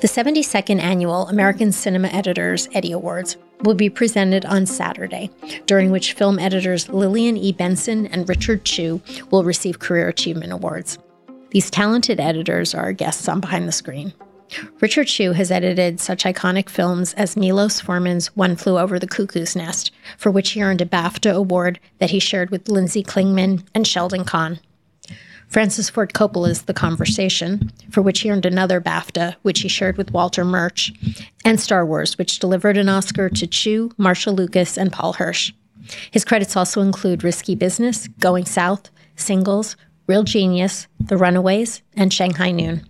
The 72nd Annual American Cinema Editors Eddie Awards will be presented on Saturday, during which film editors Lillian E. Benson and Richard Chew will receive Career Achievement Awards. These talented editors are our guests on Behind the Screen. Richard Chew has edited such iconic films as Milos Forman's One Flew Over the Cuckoo's Nest, for which he earned a BAFTA award that he shared with Lynzee Klingman and Sheldon Kahn. Francis Ford Coppola's The Conversation, for which he earned another BAFTA, which he shared with Walter Murch, and Star Wars, which delivered an Oscar to Chew, Marcia Lucas, and Paul Hirsch. His credits also include Risky Business, Going South, Singles, Real Genius, The Runaways, and Shanghai Noon.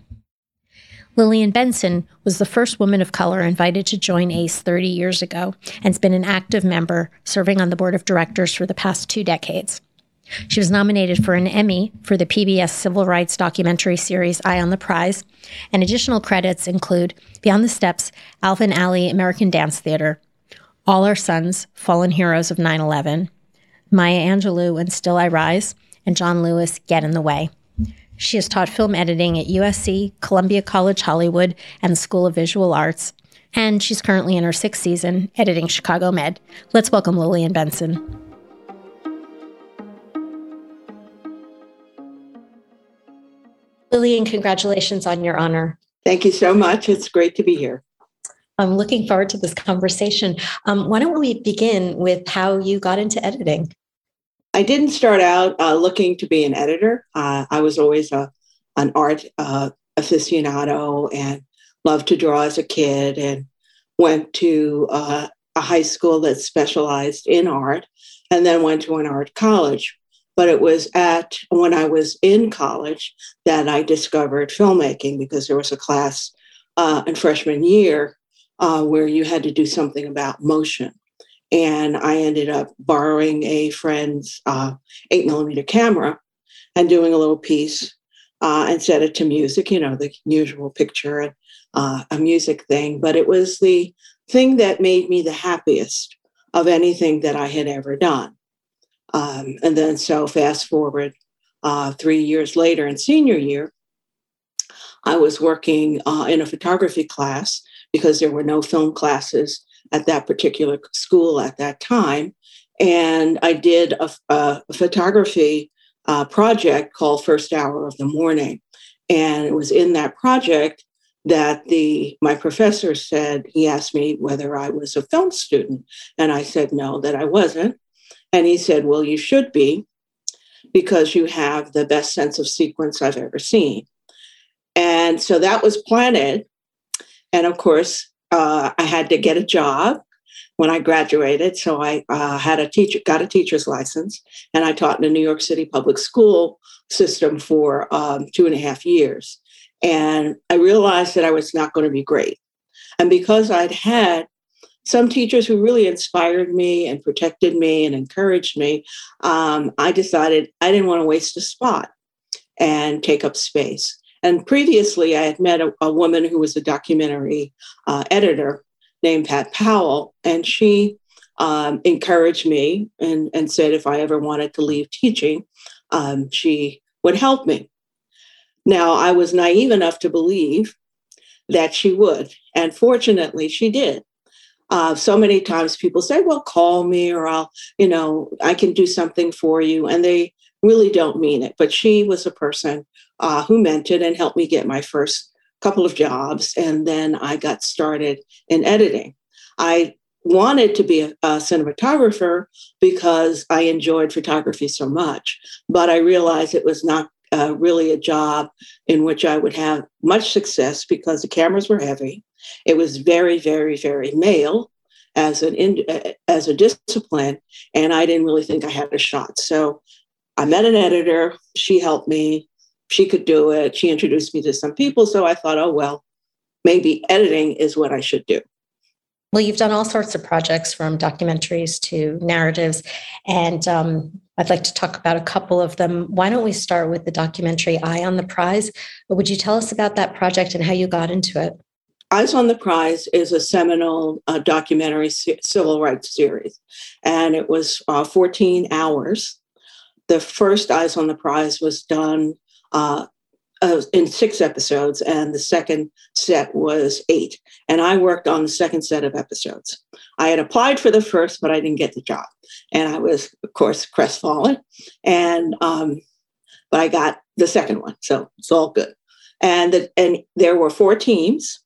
Lillian Benson was the first woman of color invited to join ACE 30 years ago and has been an active member, serving on the board of directors for the past two decades. She was nominated for an Emmy for the PBS civil rights documentary series Eyes on the Prize, and additional credits include Beyond the Steps, Alvin Ailey American Dance Theater, All Our Sons, Fallen Heroes of 9 11, Maya Angelou and Still I Rise, and John Lewis Get in the Way. She has taught film editing at USC, Columbia College Hollywood, and the School of Visual Arts, and she's currently in her sixth season editing Chicago Med. Let's welcome Lillian Benson. Lillian, congratulations on your honor. Thank you so much. It's great to be here. I'm looking forward to this conversation. Um, why don't we begin with how you got into editing? I didn't start out uh, looking to be an editor. Uh, I was always a, an art uh, aficionado and loved to draw as a kid and went to uh, a high school that specialized in art and then went to an art college but it was at when I was in college that I discovered filmmaking because there was a class uh, in freshman year uh, where you had to do something about motion. And I ended up borrowing a friend's uh, eight millimeter camera and doing a little piece uh, and set it to music, you know, the usual picture and uh, a music thing. But it was the thing that made me the happiest of anything that I had ever done. Um, and then, so fast forward uh, three years later in senior year, I was working uh, in a photography class because there were no film classes at that particular school at that time. And I did a, a photography uh, project called First Hour of the Morning. And it was in that project that the my professor said he asked me whether I was a film student, and I said no, that I wasn't. And he said, Well, you should be because you have the best sense of sequence I've ever seen. And so that was planted. And of course, uh, I had to get a job when I graduated. So I uh, had a teacher, got a teacher's license, and I taught in the New York City public school system for um, two and a half years. And I realized that I was not going to be great. And because I'd had some teachers who really inspired me and protected me and encouraged me, um, I decided I didn't want to waste a spot and take up space. And previously, I had met a, a woman who was a documentary uh, editor named Pat Powell, and she um, encouraged me and, and said if I ever wanted to leave teaching, um, she would help me. Now, I was naive enough to believe that she would, and fortunately, she did. Uh, so many times people say, well, call me or I'll, you know, I can do something for you. And they really don't mean it. But she was a person uh, who meant it and helped me get my first couple of jobs. And then I got started in editing. I wanted to be a, a, cinematographer because I enjoyed photography so much, but I realized it was not uh, really a job in which I would have much success because the cameras were heavy. It was very, very, very male as an in, uh, as a discipline, and I didn't really think I had a shot. So I met an editor. She helped me. She could do it. She introduced me to some people. So I thought, oh well, maybe editing is what I should do. Well, you've done all sorts of projects from documentaries to narratives, and um, I'd like to talk about a couple of them. Why don't we start with the documentary Eyes on the Prize? Would you tell us about that project and how you got into it? Eyes on the Prize is a seminal uh, documentary civil rights series, and it was uh, 14 hours. The first Eyes on the Prize was done uh, uh, in six episodes, and the second set was eight. And I worked on the second set of episodes. I had applied for the first, but I didn't get the job, and I was, of course, crestfallen. And um, but I got the second one, so it's all good. And the, and there were four teams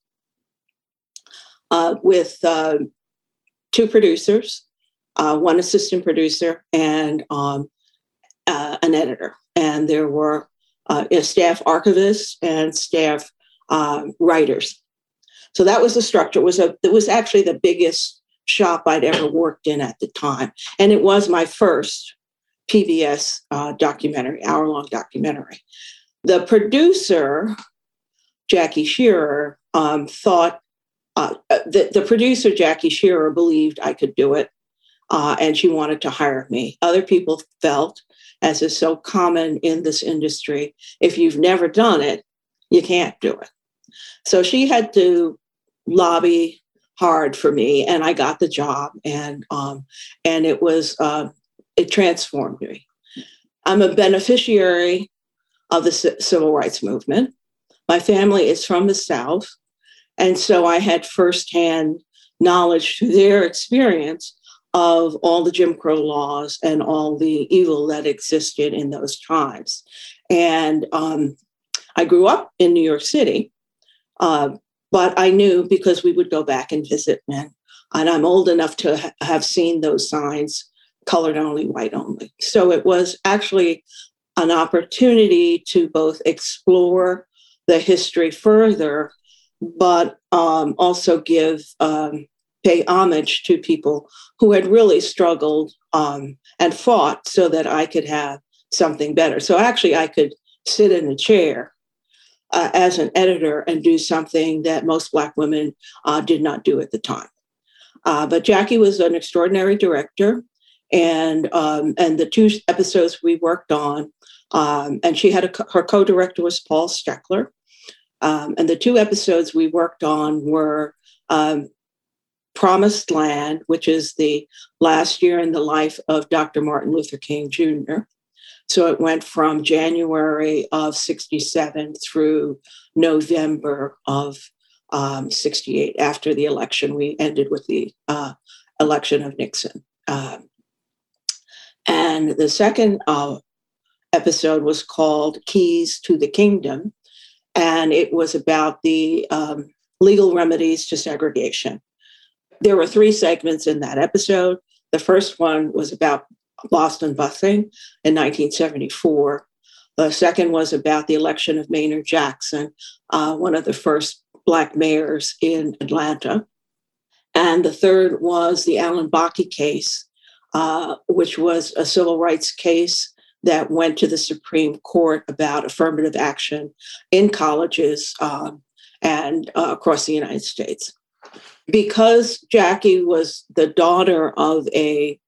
uh, with uh, two producers, uh, one assistant producer, and um, uh, an editor. And there were uh, staff archivists and staff um, writers. So that was the structure. It was a it was actually the biggest shop I'd ever worked in at the time, and it was my first PBS uh, documentary, hour long documentary. The producer, Jackie Shearer, um, thought uh, uh, the, the producer, Jackie Shearer, believed I could do it, uh, and she wanted to hire me. Other people felt as is so common in this industry. If you've never done it, you can't do it. So she had to lobby hard for me, and I got the job, and um, and it was uh, it transformed me. I'm a beneficiary of the civil rights movement. My family is from the South, and so I had firsthand knowledge through their experience of all the Jim Crow laws and all the evil that existed in those times. And um, I grew up in New York City, uh, but I knew because we would go back and visit, men. and I'm old enough to ha- have seen those signs colored only, white only. So it was actually an opportunity to both explore the history further, but um, also give um, pay homage to people who had really struggled um, and fought so that I could have something better. So actually, I could sit in a chair uh, as an editor and do something that most Black women uh, did not do at the time. Uh, but Jackie was an extraordinary director, and um, and the two episodes we worked on, um, and she had a, her co-director was Paul Stekler, um, and the two episodes we worked on were um, Promised Land, which is the last year in the life of Dr. Martin Luther King Jr. So it went from January of 67 through November of um, 68. After the election, we ended with the uh, election of Nixon. Um, and the second uh, episode was called Keys to the Kingdom. And it was about the um, legal remedies to segregation. There were three segments in that episode. The first one was about Boston busing in 1974. The second was about the election of Maynard Jackson, uh, one of the first Black mayors in Atlanta. And the third was the Allan Bakke case, uh, which was a civil rights case that went to the Supreme Court about affirmative action in colleges um, and uh, across the United States because Jackie was the daughter of a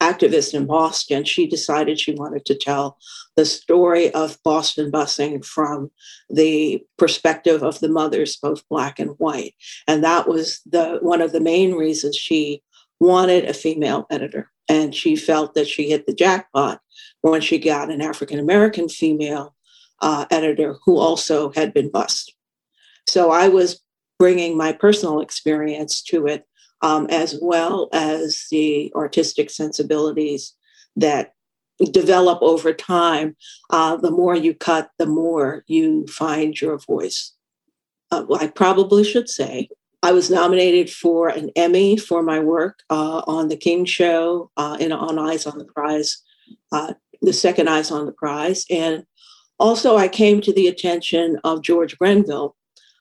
activist in Boston, she decided she wanted to tell the story of Boston busing from the perspective of the mothers, both black and white. And that was the one of the main reasons she wanted a female editor. And she felt that she hit the jackpot when she got an African American female uh, editor who also had been bused. So I was bringing my personal experience to it, um, as well as the artistic sensibilities that develop over time. Uh, the more you cut, the more you find your voice. Uh, I probably should say I was nominated for an Emmy for my work uh, on the King Show uh, in On Eyes on the Prize, uh, the second Eyes on the Prize, and also I came to the attention of George Grenville,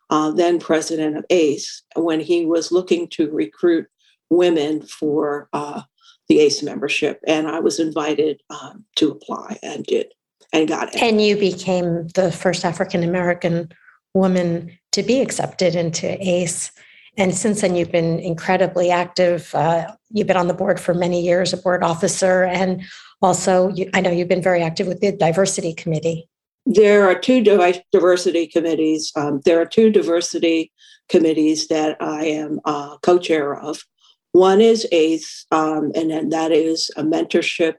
uh, then president of ACE, when he was looking to recruit women for uh, the ACE membership, and I was invited um, to apply and did and got it. And you became the first African American woman to be accepted into ACE. And since then, you've been incredibly active. Uh, you've been on the board for many years, a board officer, and also you, I know you've been very active with the diversity committee. There are two diversity committees. Um, there are two diversity committees that I am uh, co-chair of. One is ACE, um, and then that is a mentorship.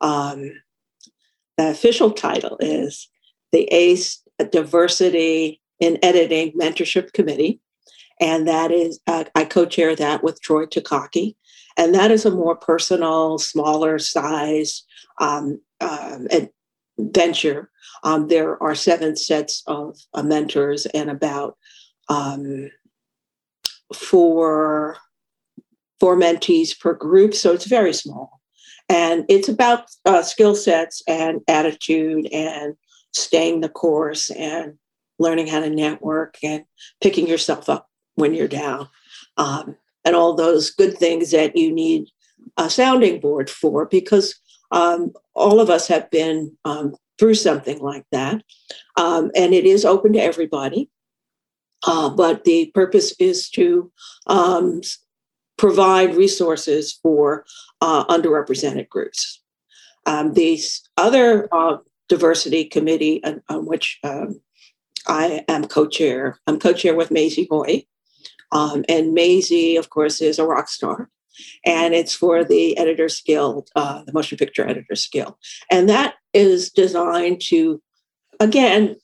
Um, the official title is the ACE Diversity in Editing Mentorship Committee. And that is, uh, I co chair that with Troy Takaki. And that is a more personal, smaller size um, um, adventure. Um, there are seven sets of uh, mentors and about um, four four mentees per group, so it's very small. And it's about uh, skill sets and attitude and staying the course and learning how to network and picking yourself up when you're down um, and all those good things that you need a sounding board for because um, all of us have been um, through something like that. Um, and it is open to everybody. Uh, but the purpose is to um, provide resources for uh, underrepresented groups. Um, the other uh, diversity committee on, on which um, I am co-chair, I'm co-chair with Maisie Hoy. And Maisie, of course, is a rock star. And it's for the Editors Guild, uh, the Motion Picture Editors Guild. And that is designed to, again,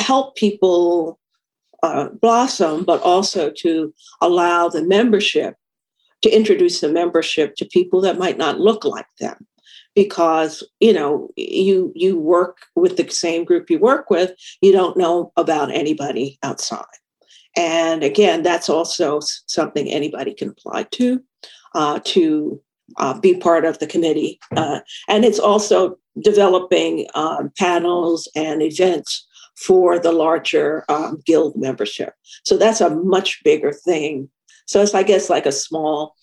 help people uh, blossom, but also to allow the membership to introduce the membership to people that might not look like them. Because you know you you work with the same group you work with you don't know about anybody outside. And again that's also something anybody can apply to uh, to uh, be part of the committee. Uh, and it's also developing um, panels and events for the larger um, guild membership. So that's a much bigger thing. So it's, I guess, like a small,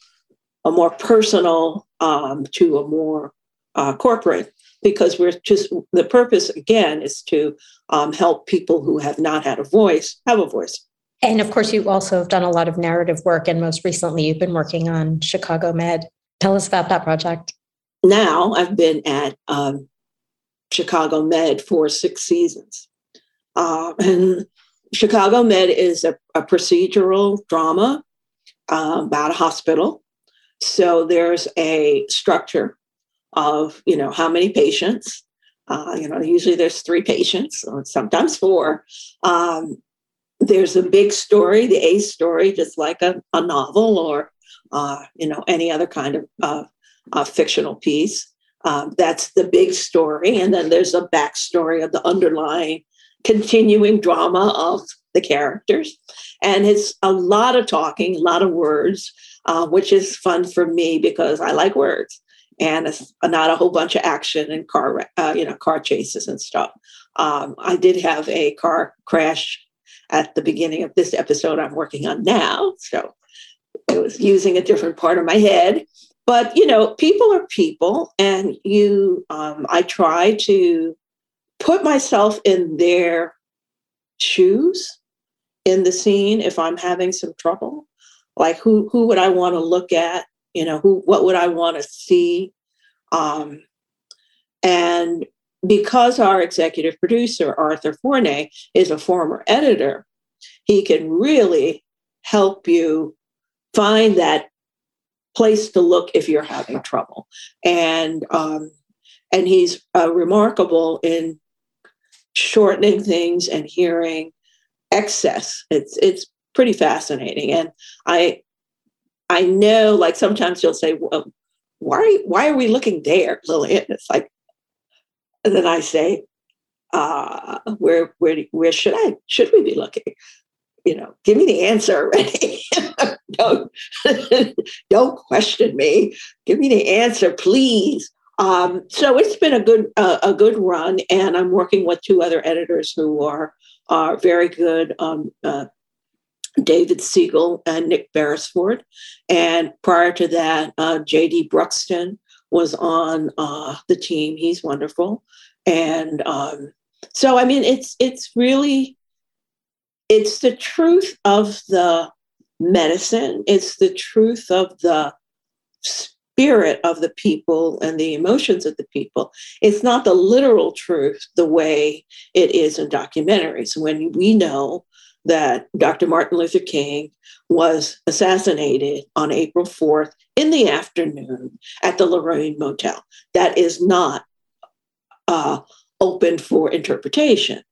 a more personal um, to a more uh, corporate, because we're just, the purpose again is to um, help people who have not had a voice have a voice. And of course, you also have done a lot of narrative work, and most recently, you've been working on Chicago Med. Tell us about that project. Now, I've been at um, Chicago Med for six seasons. Uh, and Chicago Med is a, a procedural drama uh, about a hospital. So there's a structure of, you know, how many patients. Uh, you know, usually there's three patients, or sometimes four. Um, there's a big story, the A story, just like a, a novel or, uh, you know, any other kind of uh, uh, fictional piece. Um, that's the big story. And then there's a backstory of the underlying continuing drama of the characters. And it's a lot of talking, a lot of words, uh, which is fun for me because I like words. And it's not a whole bunch of action and car, uh, you know, car chases and stuff. Um, I did have a car crash at the beginning of this episode I'm working on now. So it was using a different part of my head. But you know, people are people, and you. Um, I try to put myself in their shoes in the scene if I'm having some trouble? Like who who would I want to look at? You know, who what would I want to see? Um, and because our executive producer, Arthur Forney, is a former editor, he can really help you find that place to look if you're having trouble. And um, and he's uh, remarkable in shortening things and hearing excess. It's it's pretty fascinating, and I I know like sometimes you'll say, well, why why are we looking there, Lillian? It's like and then I say, uh, where where where should I should we be looking? You know, give me the answer already. don't don't question me. Give me the answer, please. Um, so it's been a good uh, a good run, and I'm working with two other editors who are are very good. Um, uh, David Siegel and Nick Beresford, and prior to that, uh, J.D. Bruxton was on uh, the team. He's wonderful, and um, so I mean, it's it's really it's the truth of the medicine. It's the truth of the spirit of the people and the emotions of the people. It's not the literal truth the way it is in documentaries. When we know that Dr. Martin Luther King was assassinated on April 4th in the afternoon at the Lorraine Motel, that is not uh, open for interpretation.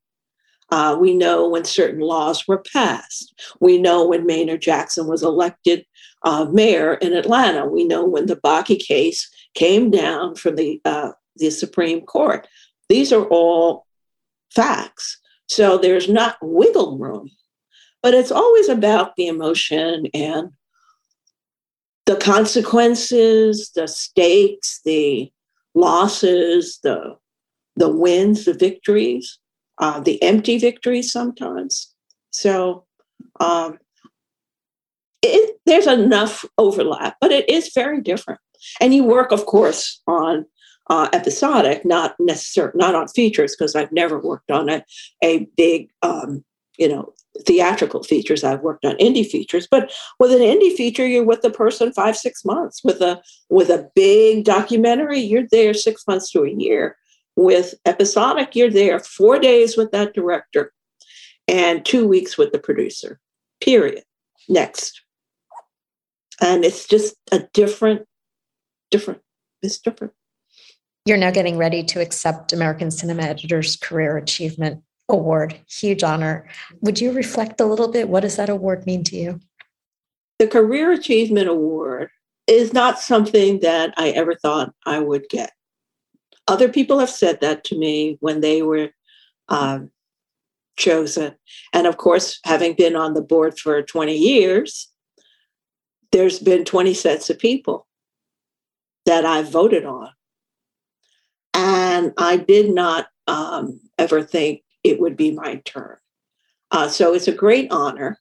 Uh, we know when certain laws were passed. We know when Maynard Jackson was elected uh, mayor in Atlanta. We know when the Bakke case came down from the, uh, the Supreme Court. These are all facts. So there's not wiggle room, but it's always about the emotion and the consequences, the stakes, the losses, the the wins, the victories, uh, the empty victories sometimes. So um, it, there's enough overlap, but it is very different. And you work, of course, on uh, episodic, not necessarily not on features, because I've never worked on a, a big, um, you know, theatrical features. I've worked on indie features, but with an indie feature, you're with the person five, six months. With a with a big documentary, you're there six months to a year. With episodic, you're there four days with that director and two weeks with the producer. Period. Next and it's just a different different it's different you're now getting ready to accept american cinema editors career achievement award. Huge honor. Would you reflect a little bit? What does that award mean to you? The career achievement award is not something that i ever thought i would get. Other people have said that to me when they were um, chosen. And of course having been on the board for 20 years there's been 20 sets of people that I voted on. And I did not um, ever think it would be my turn. Uh, so it's a great honor.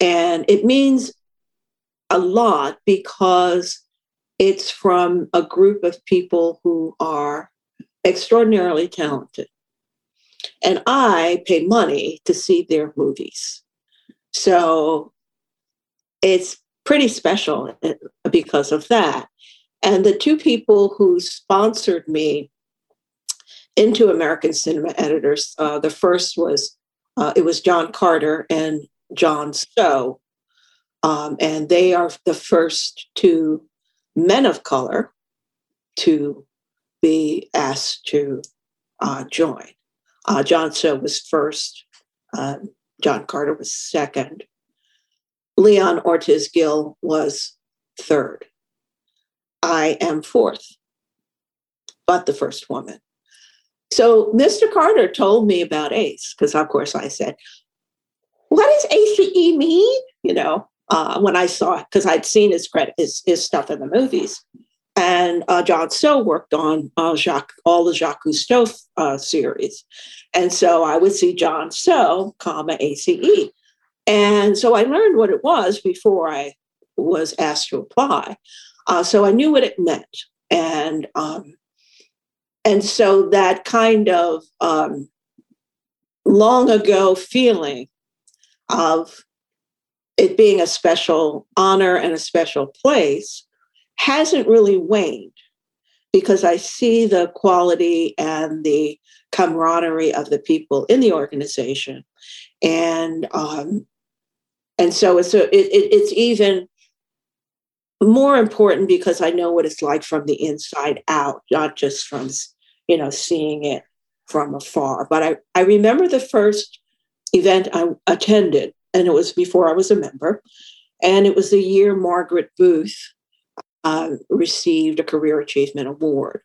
And it means a lot because it's from a group of people who are extraordinarily talented. And I pay money to see their movies. So it's pretty special eh, because of that. And the two people who sponsored me into American Cinema Editors, uh, the first was uh, it was John Carter and John Stowe, um, and they are the first two men of color to be asked to uh, join. Uh, John Stowe was first. Uh, John Carter was second. Leon Ortiz Gill was third. I am fourth, but the first woman. So Mr. Carter told me about ACE, because of course I said, What does ACE mean? You know, uh, when I saw it, because I'd seen his credit, his, his stuff in the movies. And uh, John Stowe worked on uh, Jacques, all the Jacques Cousteau uh, series. And so I would see John Stowe, comma, ACE. And so I learned what it was before I was asked to apply. Uh, so I knew what it meant. And um, and so that kind of um, long ago feeling of it being a special honor and a special place hasn't really waned because I see the quality and the camaraderie of the people in the organization. And um, and so it's a, it, it, it's even more important because I know what it's like from the inside out, not just from you know seeing it from afar. But I, I remember the first event I attended, and it was before I was a member, and it was the year Margaret Booth uh, received a Career Achievement Award.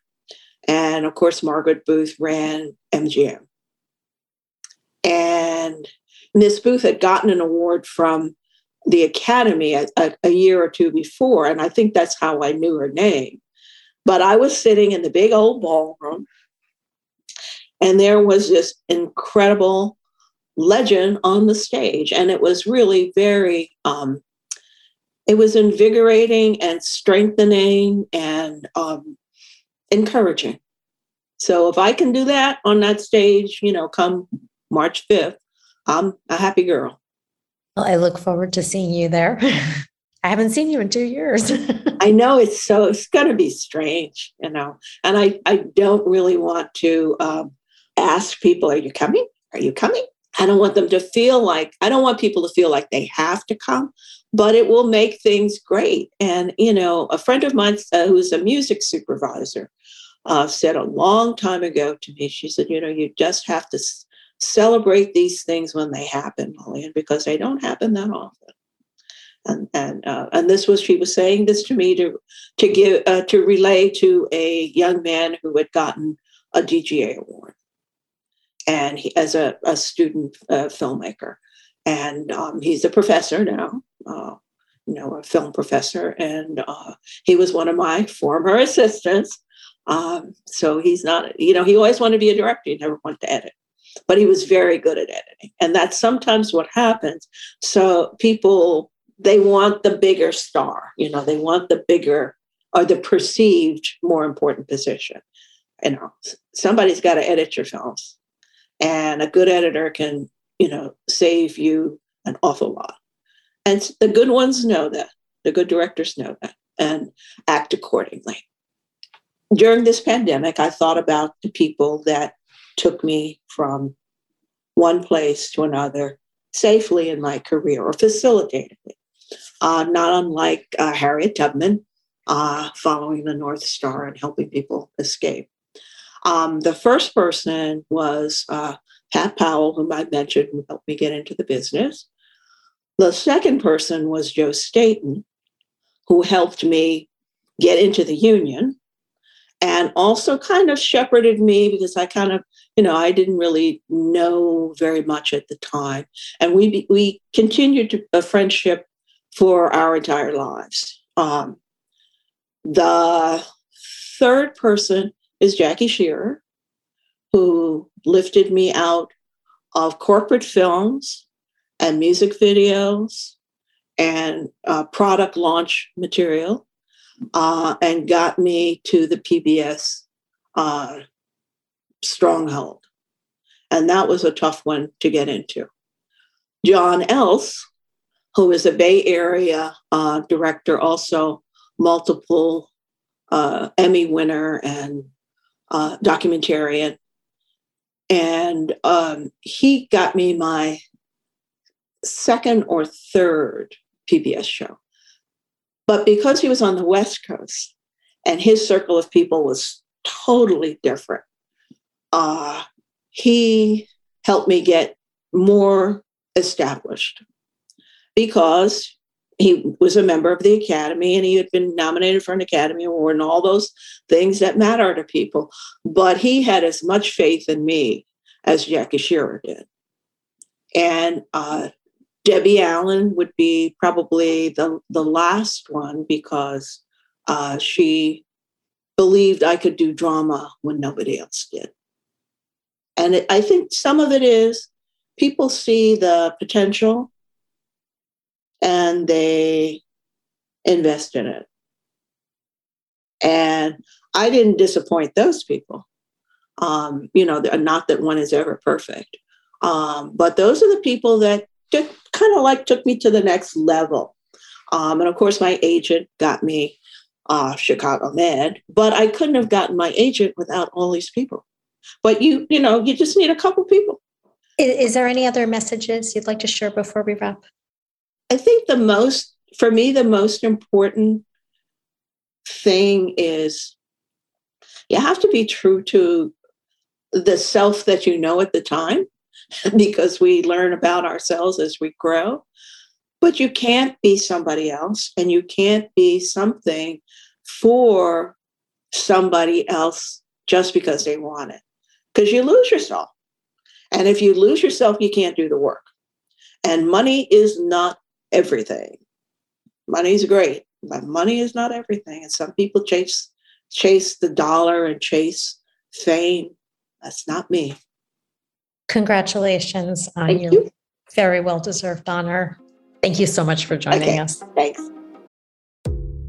And of course, Margaret Booth ran MGM. And Miss Booth had gotten an award from the Academy a, a, year or two before. And I think that's how I knew her name. But I was sitting in the big old ballroom, and there was this incredible legend on the stage. And it was really very, um, it was invigorating and strengthening and um, encouraging. So if I can do that on that stage, you know, come March 5th, I'm a happy girl. Well, I look forward to seeing you there. I haven't seen you in two years. I know it's so it's going to be strange, you know, and I I don't really want to um, ask people, "Are you coming? Are you coming?" I don't want them to feel like I don't want people to feel like they have to come, but it will make things great. And you know, a friend of mine uh, who's a music supervisor uh, said a long time ago to me, she said, "You know, you just have to." Celebrate these things when they happen, Lillian, because they don't happen that often. And and uh, and this was she was saying this to me to to give uh, to relay to a young man who had gotten a DGA award, and he, as a, a student uh, filmmaker, and um, he's a professor now. Uh, you know, a film professor, and uh, he was one of my former assistants. Um, so he's not, you know, he always wanted to be a director. He never wanted to edit but he was very good at editing. And that's sometimes what happens. So people, they want the bigger star, you know, they want the bigger or the perceived more important position. You know, somebody's got to edit your films. And a good editor can, you know, save you an awful lot. And the good ones know that. The good directors know that and act accordingly. During this pandemic, I thought about the people that took me from one place to another safely in my career or facilitated it. Uh, not unlike uh, Harriet Tubman, uh, following the North Star and helping people escape. Um, the first person was uh, Pat Powell, whom I mentioned, who helped me get into the business. The second person was Joe Staten, who helped me get into the union and also kind of shepherded me because I kind of, you know, I didn't really know very much at the time. And we we continued a friendship for our entire lives. Um, the third person is Jackie Shearer, who lifted me out of corporate films and music videos and uh, product launch material uh, and got me to the PBS uh, stronghold. And that was a tough one to get into. John Else, who is a Bay Area uh, director, also multiple uh, Emmy winner and uh, documentarian. And um, he got me my second or third PBS show. But because he was on the West Coast and his circle of people was totally different, uh, he helped me get more established because he was a member of the Academy and he had been nominated for an Academy Award and all those things that matter to people. But he had as much faith in me as Jackie Shearer did. And uh, Debbie Allen would be probably the, the last one because uh, she believed I could do drama when nobody else did. And it, I think some of it is people see the potential and they invest in it. And I didn't disappoint those people. Um, you know, not that one is ever perfect, um, but those are the people that just kind of like took me to the next level. Um, and of course, my agent got me uh, Chicago Med, but I couldn't have gotten my agent without all these people. But you, you know, you just need a couple people. Is, is there any other messages you'd like to share before we wrap? I think the most, for me, the most important thing is you have to be true to the self that you know at the time because we learn about ourselves as we grow. But you can't be somebody else and you can't be something for somebody else just because they want it. Because you lose yourself. And if you lose yourself, you can't do the work. And money is not everything. Money's great, but money is not everything. And some people chase chase the dollar and chase fame. That's not me. Congratulations on Thank your you. very well deserved honor. Thank you so much for joining okay. us. Thanks.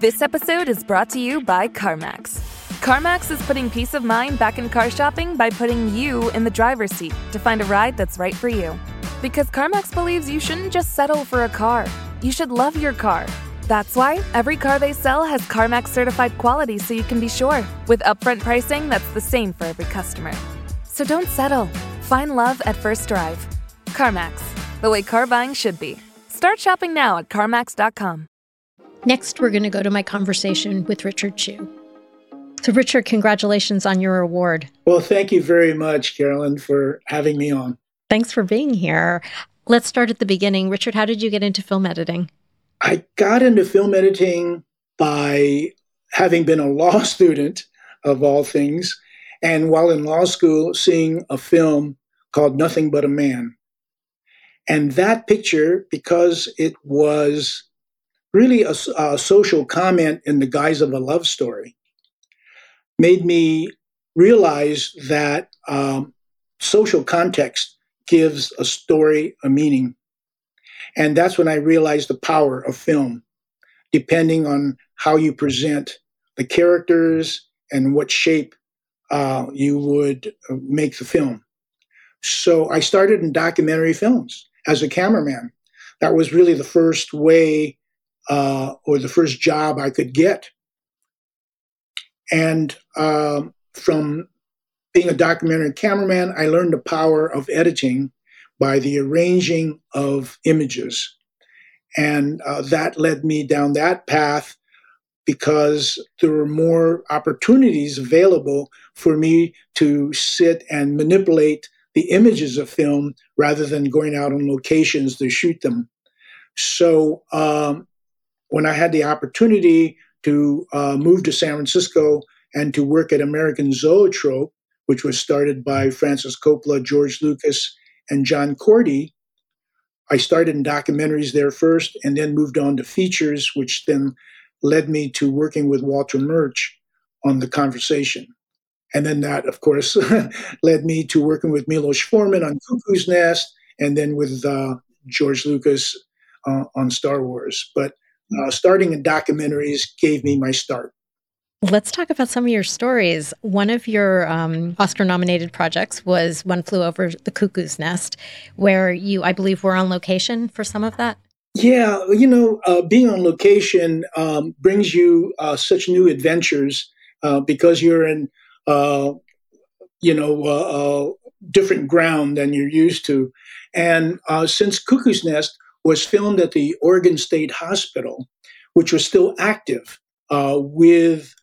This episode is brought to you by CarMax. CarMax is putting peace of mind back in car shopping by putting you in the driver's seat to find a ride that's right for you. Because CarMax believes you shouldn't just settle for a car, you should love your car that's why every car they sell has CarMax certified quality so you can be sure, with upfront pricing that's the same for every customer. So don't settle. Find love at first drive. CarMax, the way car buying should be. Start shopping now at CarMax.com. Next, we're going to go to my conversation with Richard Chew. So, Richard, congratulations on your award. Well, thank you very much, Carolyn, for having me on. Thanks for being here. Let's start at the beginning. Richard, how did you get into film editing? I got into film editing by having been a law student of all things, and while in law school, seeing a film called Nothing But a Man. And that picture, because it was really a, a social comment in the guise of a love story, made me realize that um, social context gives a story a meaning. And that's when I realized the power of film, depending on how you present the characters and what shape uh, you would uh, make the film. So I started in documentary films as a cameraman. That was really the first way uh, or the first job I could get. And um, from being a documentary cameraman, I learned the power of editing by the arranging of images. And uh, that led me down that path because there were more opportunities available for me to sit and manipulate the images of film rather than going out on locations to shoot them. So um, when I had the opportunity to uh, move to San Francisco and to work at American Zoetrope, which was started by Francis Coppola, George Lucas, and John Korty. I started in documentaries there first and then moved on to features, which then led me to working with Walter Murch on The Conversation. And then that, of course, led me to working with Milos Forman on Cuckoo's Nest and then with uh, George Lucas uh, on Star Wars. But uh, starting in documentaries gave me my start. Let's talk about some of your stories. One of your um, Oscar nominated projects was One Flew Over the Cuckoo's Nest, where you, I believe, were on location for some of that. Yeah, you know, uh, being on location um, brings you uh, such new adventures uh, because you're in, uh, you know, uh, uh, different ground than you're used to. And since Cuckoo's Nest was filmed at the Oregon State Hospital, which was still active with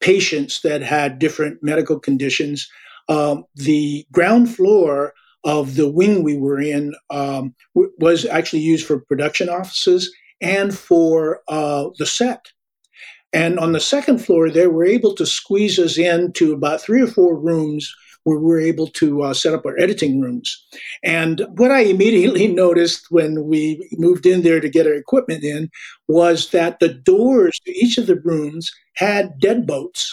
patients that had different medical conditions. Um, the ground floor of the wing we were in um, w- was actually used for production offices and for uh, the set. And on the second floor, they were able to squeeze us into about three or four rooms where we were able to uh, set up our editing rooms. And what I immediately noticed when we moved in there to get our equipment in was that the doors to each of the rooms had deadbolts.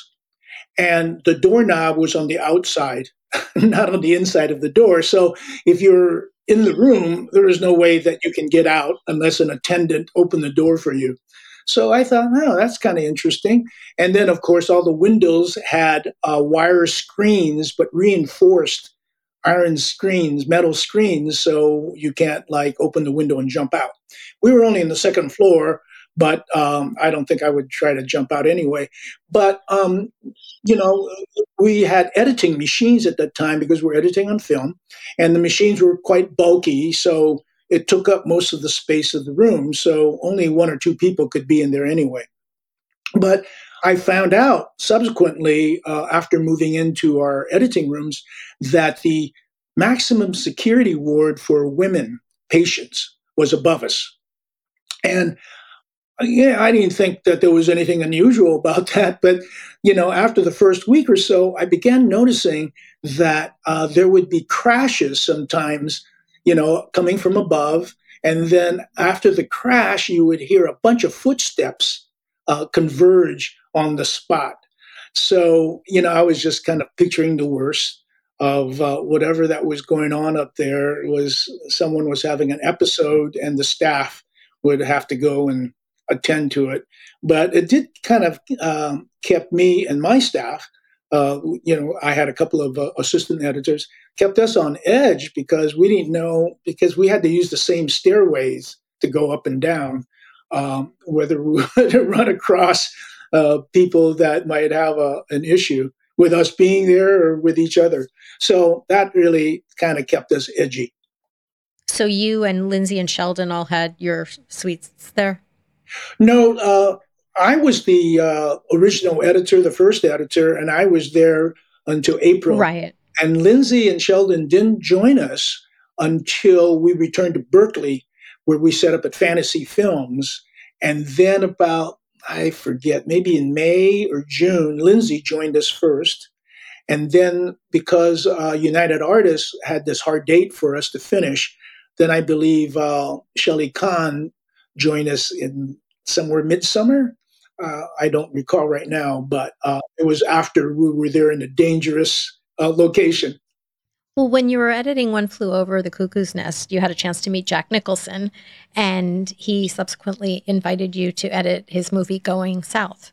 And the doorknob was on the outside, not on the inside of the door. So if you're in the room, there is no way that you can get out unless an attendant opened the door for you. So I thought, oh, that's kind of interesting. And then, of course, all the windows had uh, wire screens, but reinforced iron screens, metal screens, so you can't like open the window and jump out. We were only in the second floor, but um, I don't think I would try to jump out anyway. But um, you know, we had editing machines at that time because we're editing on film, and the machines were quite bulky, so it took up most of the space of the room. So only one or two people could be in there anyway. But I found out subsequently, uh, after moving into our editing rooms, that the maximum security ward for women patients was above us. And uh, yeah, I didn't think that there was anything unusual about that. But, you know, after the first week or so, I began noticing that uh, there would be crashes sometimes, you know, coming from above. And then after the crash, you would hear a bunch of footsteps uh, converge on the spot. So, you know, I was just kind of picturing the worst of uh, whatever that was going on up there was someone was having an episode and the staff would have to go and attend to it. But it did kind of um, kept me and my staff, uh, you know, I had a couple of uh, assistant editors, kept us on edge because we didn't know, because we had to use the same stairways to go up and down, um, whether we would run across uh, people that might have a, an issue with us being there or with each other. So that really kind of kept us edgy. So you and Lynzee and Sheldon all had your suites there? No, uh, I was the uh, original editor, the first editor, and I was there until April. Right. And Lynzee and Sheldon didn't join us until we returned to Berkeley, where we set up at Fantasy Films. And then about I forget, maybe in May or June, Lynzee joined us first. And then because uh, United Artists had this hard date for us to finish, then I believe uh, Shelley Kahn joined us in somewhere midsummer. Uh, I don't recall right now, but uh, it was after we were there in a dangerous uh, location. Well, when you were editing One Flew Over the Cuckoo's Nest, you had a chance to meet Jack Nicholson, and he subsequently invited you to edit his movie Going South.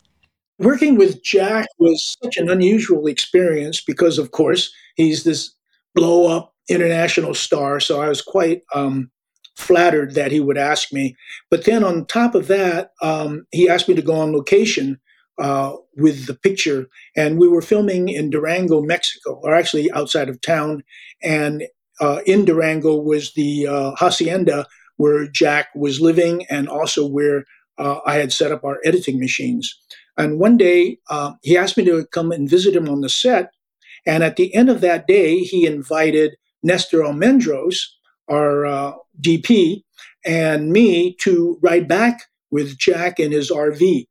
Working with Jack was such an unusual experience because, of course, he's this blow up international star. So I was quite um, flattered that he would ask me. But then on top of that, um, he asked me to go on location uh, with the picture. And we were filming in Durango, Mexico, or actually outside of town. And uh, in Durango was the uh, hacienda where Jack was living and also where uh, I had set up our editing machines. And one day uh, he asked me to come and visit him on the set. And at the end of that day, he invited Nestor Almendros, our uh, DP, and me to ride back with Jack in his RV.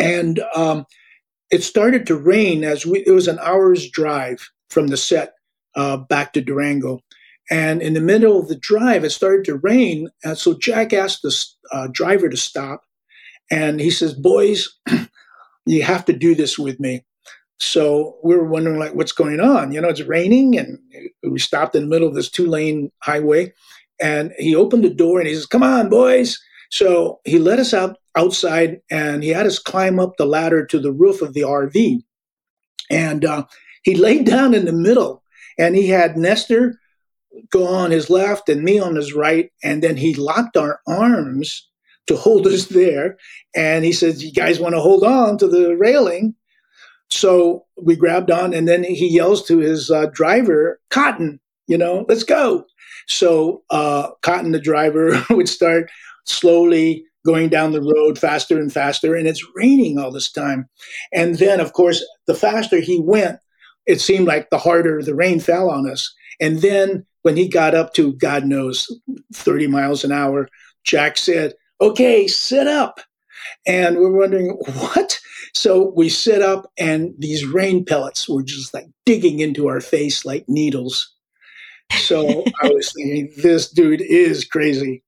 And um, it started to rain as we, it was an hour's drive from the set uh, back to Durango. And in the middle of the drive, it started to rain. And so Jack asked the uh, driver to stop. And he says, Boys, you have to do this with me. So we were wondering, like, what's going on? You know, it's raining. And we stopped in the middle of this two lane highway. And he opened the door and he says, Come on, boys. So he let us out outside and he had us climb up the ladder to the roof of the RV. And uh, he laid down in the middle and he had Nestor go on his left and me on his right. And then he locked our arms to hold us there. And he says, You guys want to hold on to the railing? So we grabbed on, and then he yells to his uh, driver, Cotton, you know, let's go. So uh, Cotton, the driver, would start slowly going down the road faster and faster, and it's raining all this time. And then, of course, the faster he went, it seemed like the harder the rain fell on us. And then when he got up to, God knows, 30 miles an hour, Jack said, Okay, sit up. And we're wondering, what? So we sit up, and these rain pellets were just like digging into our face like needles. So I was thinking, this dude is crazy.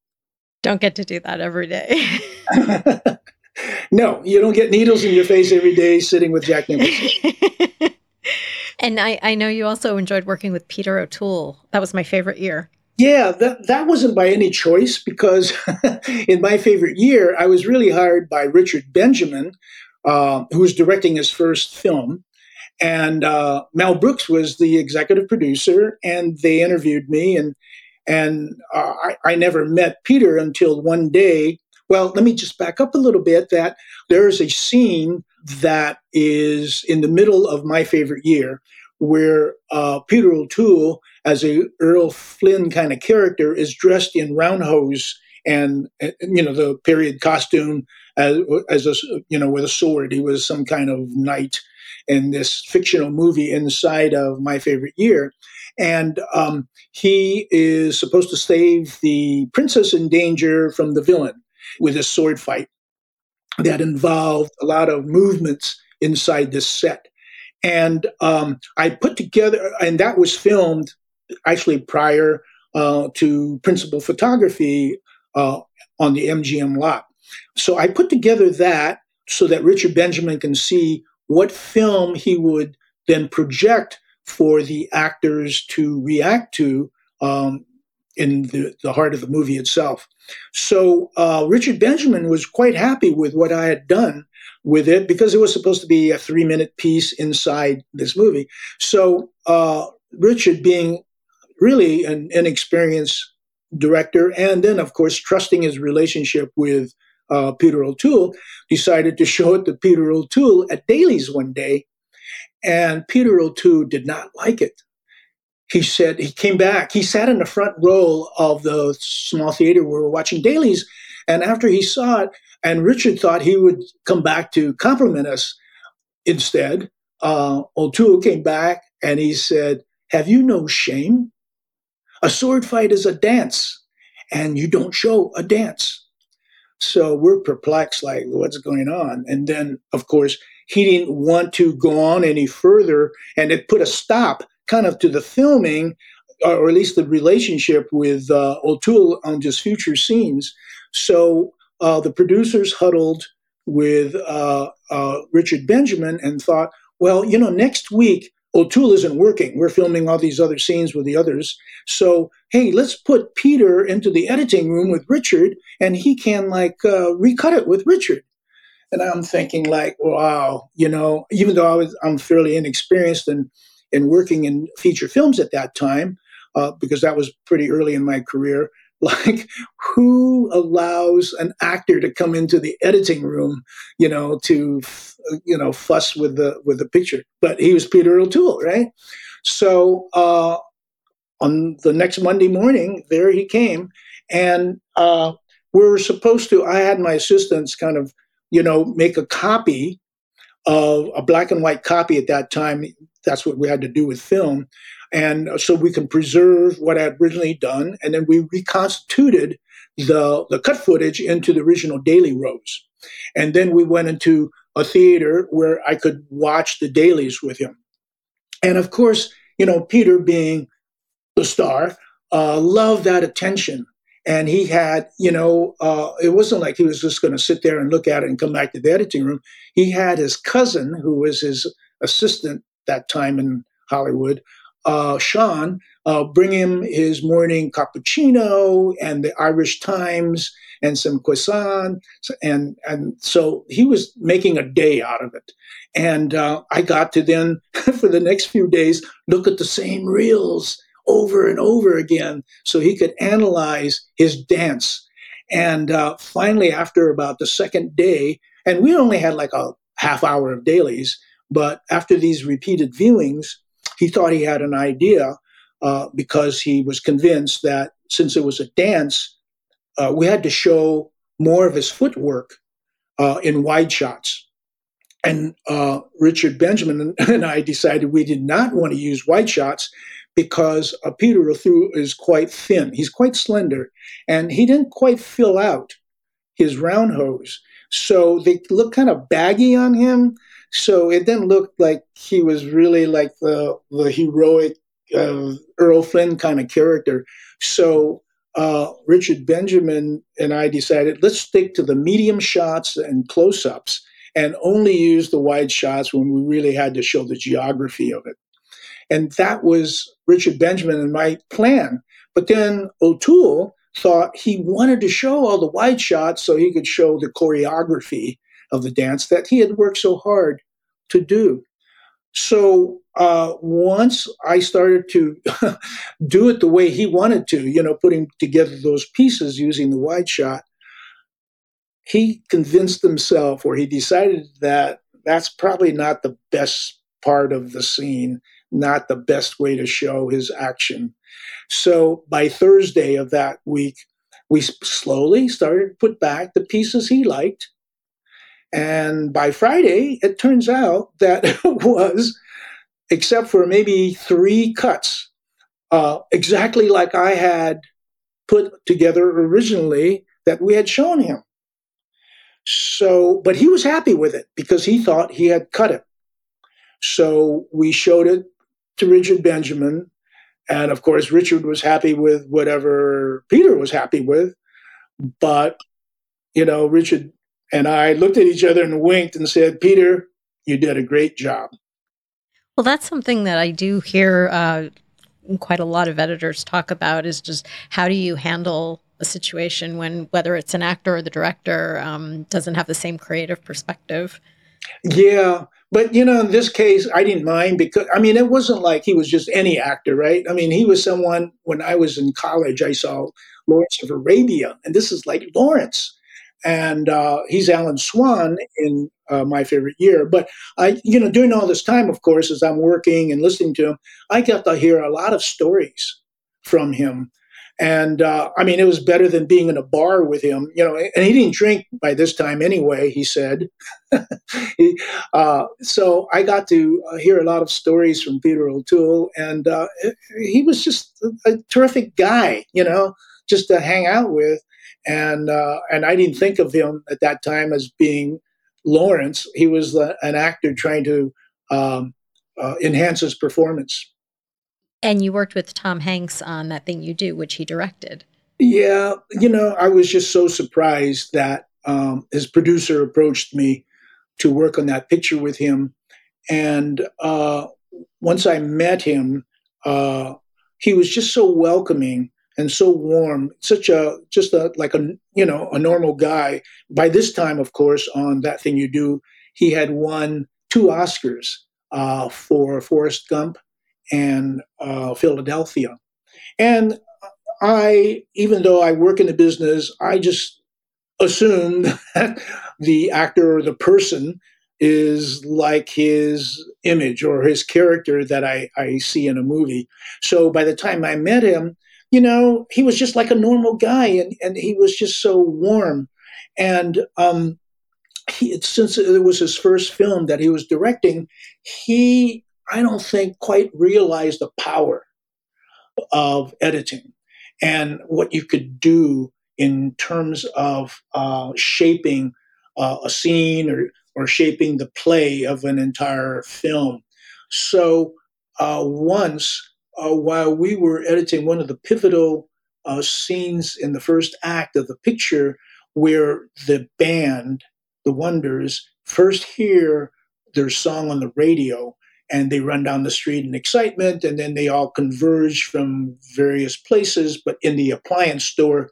Don't get to do that every day. no, you don't get needles in your face every day sitting with Jack Nicholson. and I, I know you also enjoyed working with Peter O'Toole. That was my favorite year. Yeah, that, that wasn't by any choice because in my favorite year, I was really hired by Richard Benjamin, uh, who was directing his first film. And uh, Mel Brooks was the executive producer, and they interviewed me. And and uh, I, I, never met Peter until one day Well, let me just back up a little bit that there is a scene that is in the middle of my favorite year where uh, Peter O'Toole, as a Errol Flynn kind of character, is dressed in roundhose and, and you know the period costume as, as a you know with a sword. He was some kind of knight in this fictional movie inside of my favorite year, and um, he is supposed to save the princess in danger from the villain with a sword fight that involved a lot of movements inside this set. And um, I put together, and that was filmed actually prior uh, to principal photography uh, on the MGM lot. So I put together that so that Richard Benjamin can see what film he would then project for the actors to react to um, in the, the heart of the movie itself. So uh, Richard Benjamin was quite happy with what I had done with it because it was supposed to be a three minute piece inside this movie. So uh, Richard, being really an inexperienced director, and then of course trusting his relationship with uh, Peter O'Toole, decided to show it to Peter O'Toole at dailies one day, and Peter O'Toole did not like it he said he came back. He sat in the front row of the small theater where we were watching dailies. And after he saw it, and Richard thought he would come back to compliment us instead, uh, O'Toole came back and he said, Have you no shame? A sword fight is a dance, and you don't show a dance. So we're perplexed, like, what's going on? And then, of course, he didn't want to go on any further, and it put a stop kind of to the filming, or at least the relationship with uh, O'Toole on just future scenes. So uh, the producers huddled with uh, uh, Richard Benjamin and thought, well, you know, next week O'Toole isn't working. We're filming all these other scenes with the others. So, hey, let's put Peter into the editing room with Richard and he can like uh, recut it with Richard. And I'm thinking like, wow, you know, even though I was, I'm fairly inexperienced and and working in feature films at that time, uh, because that was pretty early in my career. Like, who allows an actor to come into the editing room, you know, to you know fuss with the with the picture? But he was Peter O'Toole, right? So uh, on the next Monday morning, there he came, and uh, we were supposed to. I had my assistants kind of, you know, make a copy of a black and white copy at that time that's what we had to do with film. And so we can preserve what I had originally done. And then we reconstituted the, the cut footage into the original daily rows. And then we went into a theater where I could watch the dailies with him. And of course, you know, Peter being the star, uh, loved that attention. And he had, you know, uh, it wasn't like he was just going to sit there and look at it and come back to the editing room. He had his cousin, who was his assistant that time in Hollywood, uh, Sean, uh, bring him his morning cappuccino and the Irish Times and some croissant, and and so he was making a day out of it. And uh, I got to then, for the next few days, look at the same reels over and over again, so he could analyze his dance. And uh, finally, after about the second day, and we only had like a half hour of dailies, but after these repeated viewings, he thought he had an idea uh, because he was convinced that since it was a dance, uh, we had to show more of his footwork uh, in wide shots. And uh, Richard Benjamin and I decided we did not want to use wide shots because uh, Peter O'Toole is quite thin. He's quite slender, and he didn't quite fill out his round hose. So they look kind of baggy on him. So it didn't look like he was really like the the heroic uh, Errol Flynn kind of character. So uh, Richard Benjamin and I decided let's stick to the medium shots and close ups and only use the wide shots when we really had to show the geography of it. And that was Richard Benjamin and my plan. But then O'Toole thought he wanted to show all the wide shots so he could show the choreography of the dance that he had worked so hard to do. So uh, once I started to do it the way he wanted to, you know, putting together those pieces using the wide shot, he convinced himself, or he decided that that's probably not the best part of the scene, not the best way to show his action. So by Thursday of that week, we slowly started to put back the pieces he liked. And by Friday, it turns out that it was, except for maybe three cuts, uh, exactly like I had put together originally that we had shown him. So, but he was happy with it because he thought he had cut it. So we showed it to Richard Benjamin. And of course, Richard was happy with whatever Peter was happy with. But, you know, Richard and I looked at each other and winked and said, Peter, you did a great job. Well, that's something that I do hear uh, quite a lot of editors talk about is just how do you handle a situation when whether it's an actor or the director um, doesn't have the same creative perspective. Yeah, but you know, in this case, I didn't mind because I mean, it wasn't like he was just any actor, right? I mean, he was someone. When I was in college, I saw Lawrence of Arabia, and this is like Lawrence, and uh, he's Alan Swan in uh, My Favorite Year. But I, you know, during all this time, of course, as I'm working and listening to him, I got to hear a lot of stories from him and uh, I mean, it was better than being in a bar with him, you know. And he didn't drink by this time anyway. He said. uh, so I got to uh, hear a lot of stories from Peter O'Toole, and uh, he was just a, terrific guy, you know, just to hang out with. And uh, and I didn't think of him at that time as being Lawrence. He was an actor trying to um, uh, enhance his performance. And you worked with Tom Hanks on that thing you do, which he directed. Yeah, you know, I was just so surprised that um, his producer approached me to work on that picture with him. And uh, once I met him, uh, he was just so welcoming and so warm, such a just a like a you know a normal guy. By this time, of course, on that thing you do, he had won two Oscars uh, for Forrest Gump and uh, Philadelphia. And I, even though I work in the business, I just assumed that the actor or the person is like his image or his character that I, I see in a movie. So by the time I met him, you know, he was just like a normal guy and, and he was just so warm. And um, he, since it was his first film that he was directing, he I don't think quite realize the power of editing and what you could do in terms of uh, shaping uh, a scene or, or shaping the play of an entire film. So uh, once, uh, while we were editing one of the pivotal uh, scenes in the first act of the picture, where the band, the Wonders, first hear their song on the radio and they run down the street in excitement and then they all converge from various places but in the appliance store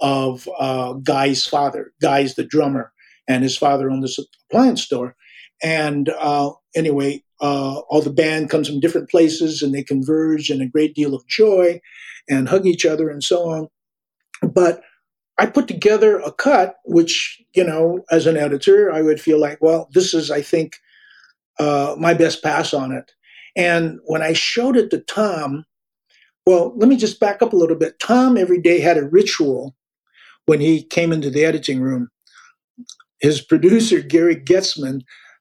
of uh, guy's father guy's the drummer and his father owned this appliance store. And uh, anyway uh, all the band comes from different places and they converge in a great deal of joy and hug each other and so on. But I put together a cut, which, you know, as an editor, I would feel like, well, this is, I think, uh, my best pass on it. And when I showed it to Tom, well, let me just back up a little bit. Tom every day had a ritual when he came into the editing room. His producer, Gary Goetzman,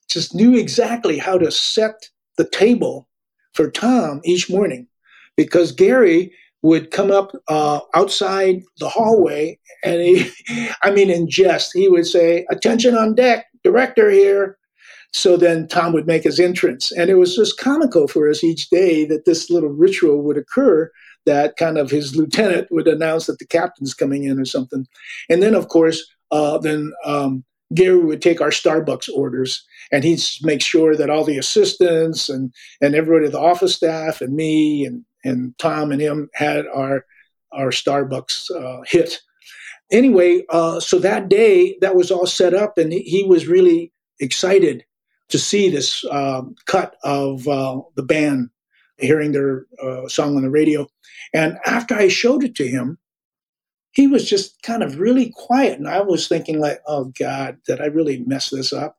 just knew exactly how to set the table for Tom each morning because Gary would come up uh, outside the hallway and he, I mean, in jest, he would say, Attention on deck, director here. So then Tom would make his entrance. And it was just comical for us each day that this little ritual would occur that kind of his lieutenant would announce that the captain's coming in or something. And then, of course, uh, then um, Gary would take our Starbucks orders and he'd make sure that all the assistants and, and everybody, the office staff and me and, and Tom and him had our, our Starbucks uh, hit. Anyway, uh, so that day that was all set up and he, he was really excited to see this uh, cut of uh, the band hearing their uh, song on the radio. And after I showed it to him, he was just kind of really quiet. And I was thinking, like, oh God, did I really mess this up?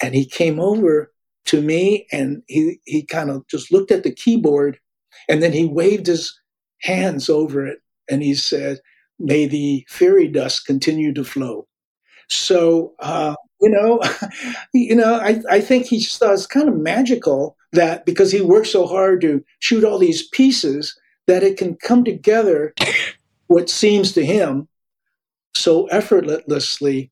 And he came over to me and he, he kind of just looked at the keyboard and then he waved his hands over it and he said, May the fairy dust continue to flow. So, uh, you know, you know, I, I think he just thought it's kind of magical that because he worked so hard to shoot all these pieces, that it can come together what seems to him so effortlessly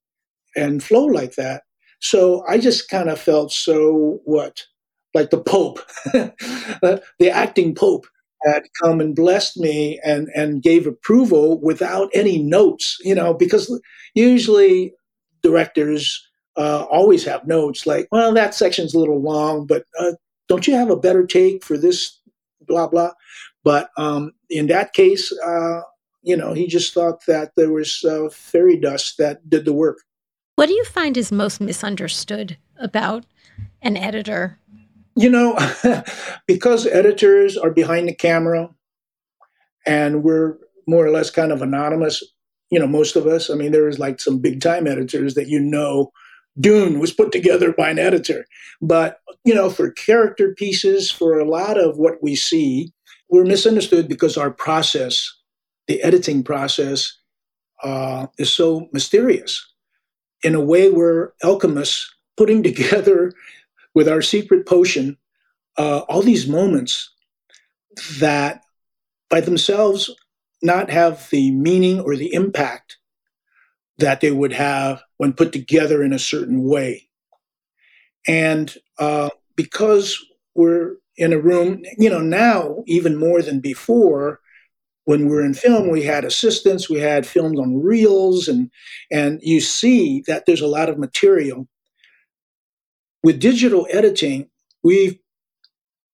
and flow like that. So I just kind of felt so what, like the Pope, the acting Pope had come and blessed me and and gave approval without any notes, you know, because usually directors uh, always have notes like, well, that section's a little long, but uh, don't you have a better take for this, blah blah. But um, in that case, uh, you know, he just thought that there was uh, fairy dust that did the work. What do you find is most misunderstood about an editor? You know, because editors are behind the camera and we're more or less kind of anonymous, you know, most of us. I mean, there's like some big time editors that you know Dune was put together by an editor. But, you know, for character pieces, for a lot of what we see, we're misunderstood because our process, the editing process, uh, is so mysterious in a way we're alchemists putting together with our secret potion uh, all these moments that by themselves not have the meaning or the impact that they would have when put together in a certain way. And uh, because we're in a room, you know, now even more than before, when we are in film, we had assistants, we had films on reels, and and you see that there's a lot of material. With digital editing, we've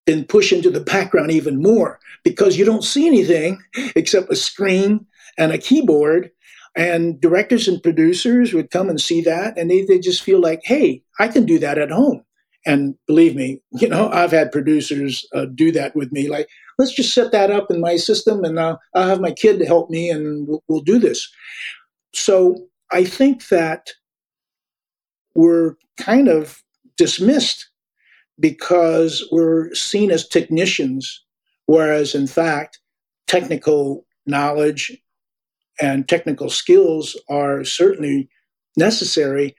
been pushed into the background even more because you don't see anything except a screen and a keyboard. And directors and producers would come and see that, and they, they just feel like, hey, I can do that at home. And believe me, you know, I've had producers uh, do that with me. Like, let's just set that up in my system, and uh, I'll have my kid to help me, and we'll, we'll do this. So I think that we're kind of dismissed because we're seen as technicians, whereas in fact, technical knowledge and technical skills are certainly necessary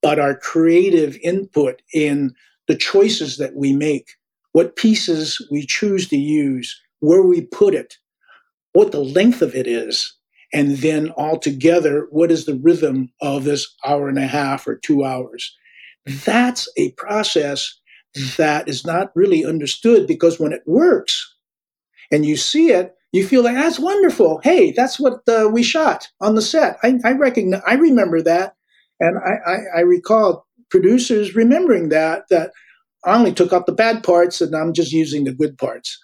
but our creative input in the choices that we make, what pieces we choose to use, where we put it, what the length of it is, and then altogether, what is the rhythm of this hour and a half or two hours? That's a process that is not really understood because when it works and you see it, you feel like that's wonderful. Hey, that's what uh, we shot on the set. I, I recognize, I remember that. And I, I, I recall producers remembering that, that I only took out the bad parts and I'm just using the good parts.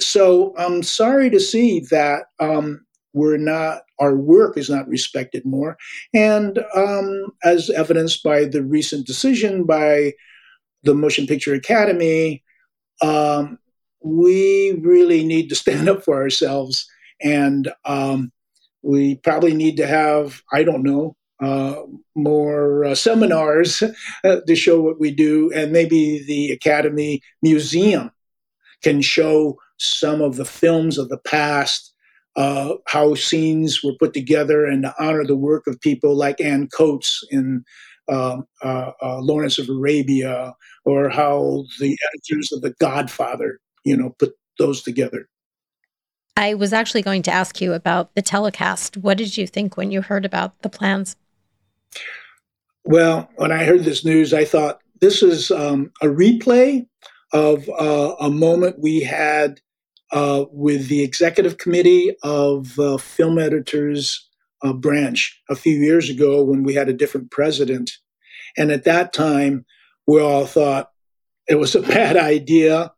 So I'm sorry to see that um, we're not, our work is not respected more. And um, as evidenced by the recent decision by the Motion Picture Academy, um, we really need to stand up for ourselves. And um, we probably need to have, I don't know, uh, more uh, seminars uh, to show what we do, and maybe the Academy Museum can show some of the films of the past, uh, how scenes were put together, and to honor the work of people like Anne Coates in um, uh, uh, Lawrence of Arabia, or how the editors of The Godfather, you know, put those together. I was actually going to ask you about the telecast. What did you think when you heard about the plans? Well, when I heard this news, I thought this is um, a replay of uh, a moment we had uh, with the executive committee of uh, Film Editors uh, Branch a few years ago when we had a different president. And at that time, we all thought it was a bad idea.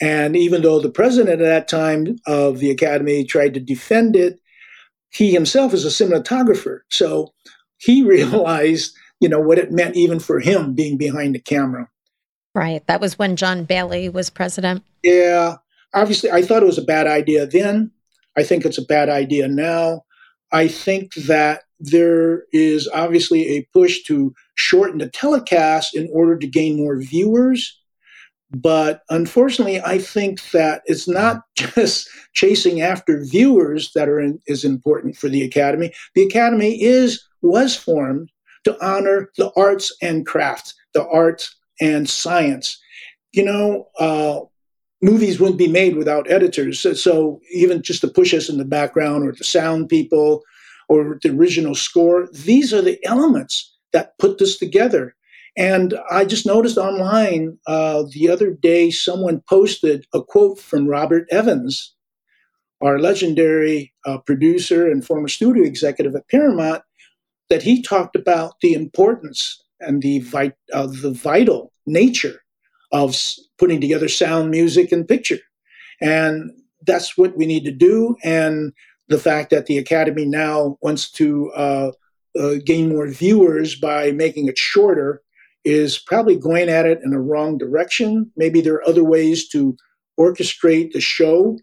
And even though the president at that time of the academy tried to defend it, he himself is a cinematographer. So he realized, you know, what it meant even for him being behind the camera. Right. That was when John Bailey was president. Yeah. Obviously, I thought it was a bad idea then. I think it's a bad idea now. I think that there is obviously a push to shorten the telecast in order to gain more viewers. But unfortunately, I think that it's not just chasing after viewers that are in, is important for the Academy. The Academy is was formed to honor the arts and crafts, the arts and science. You know, uh, movies wouldn't be made without editors. So, so, even just to push us in the background or the sound people or the original score, these are the elements that put this together. And I just noticed online uh, the other day someone posted a quote from Robert Evans, our legendary uh, producer and former studio executive at Paramount, that he talked about the importance and the, vit- uh, the vital nature of putting together sound, music, and picture. And that's what we need to do. And the fact that the Academy now wants to uh, uh, gain more viewers by making it shorter is probably going at it in a wrong direction. Maybe there are other ways to orchestrate the show,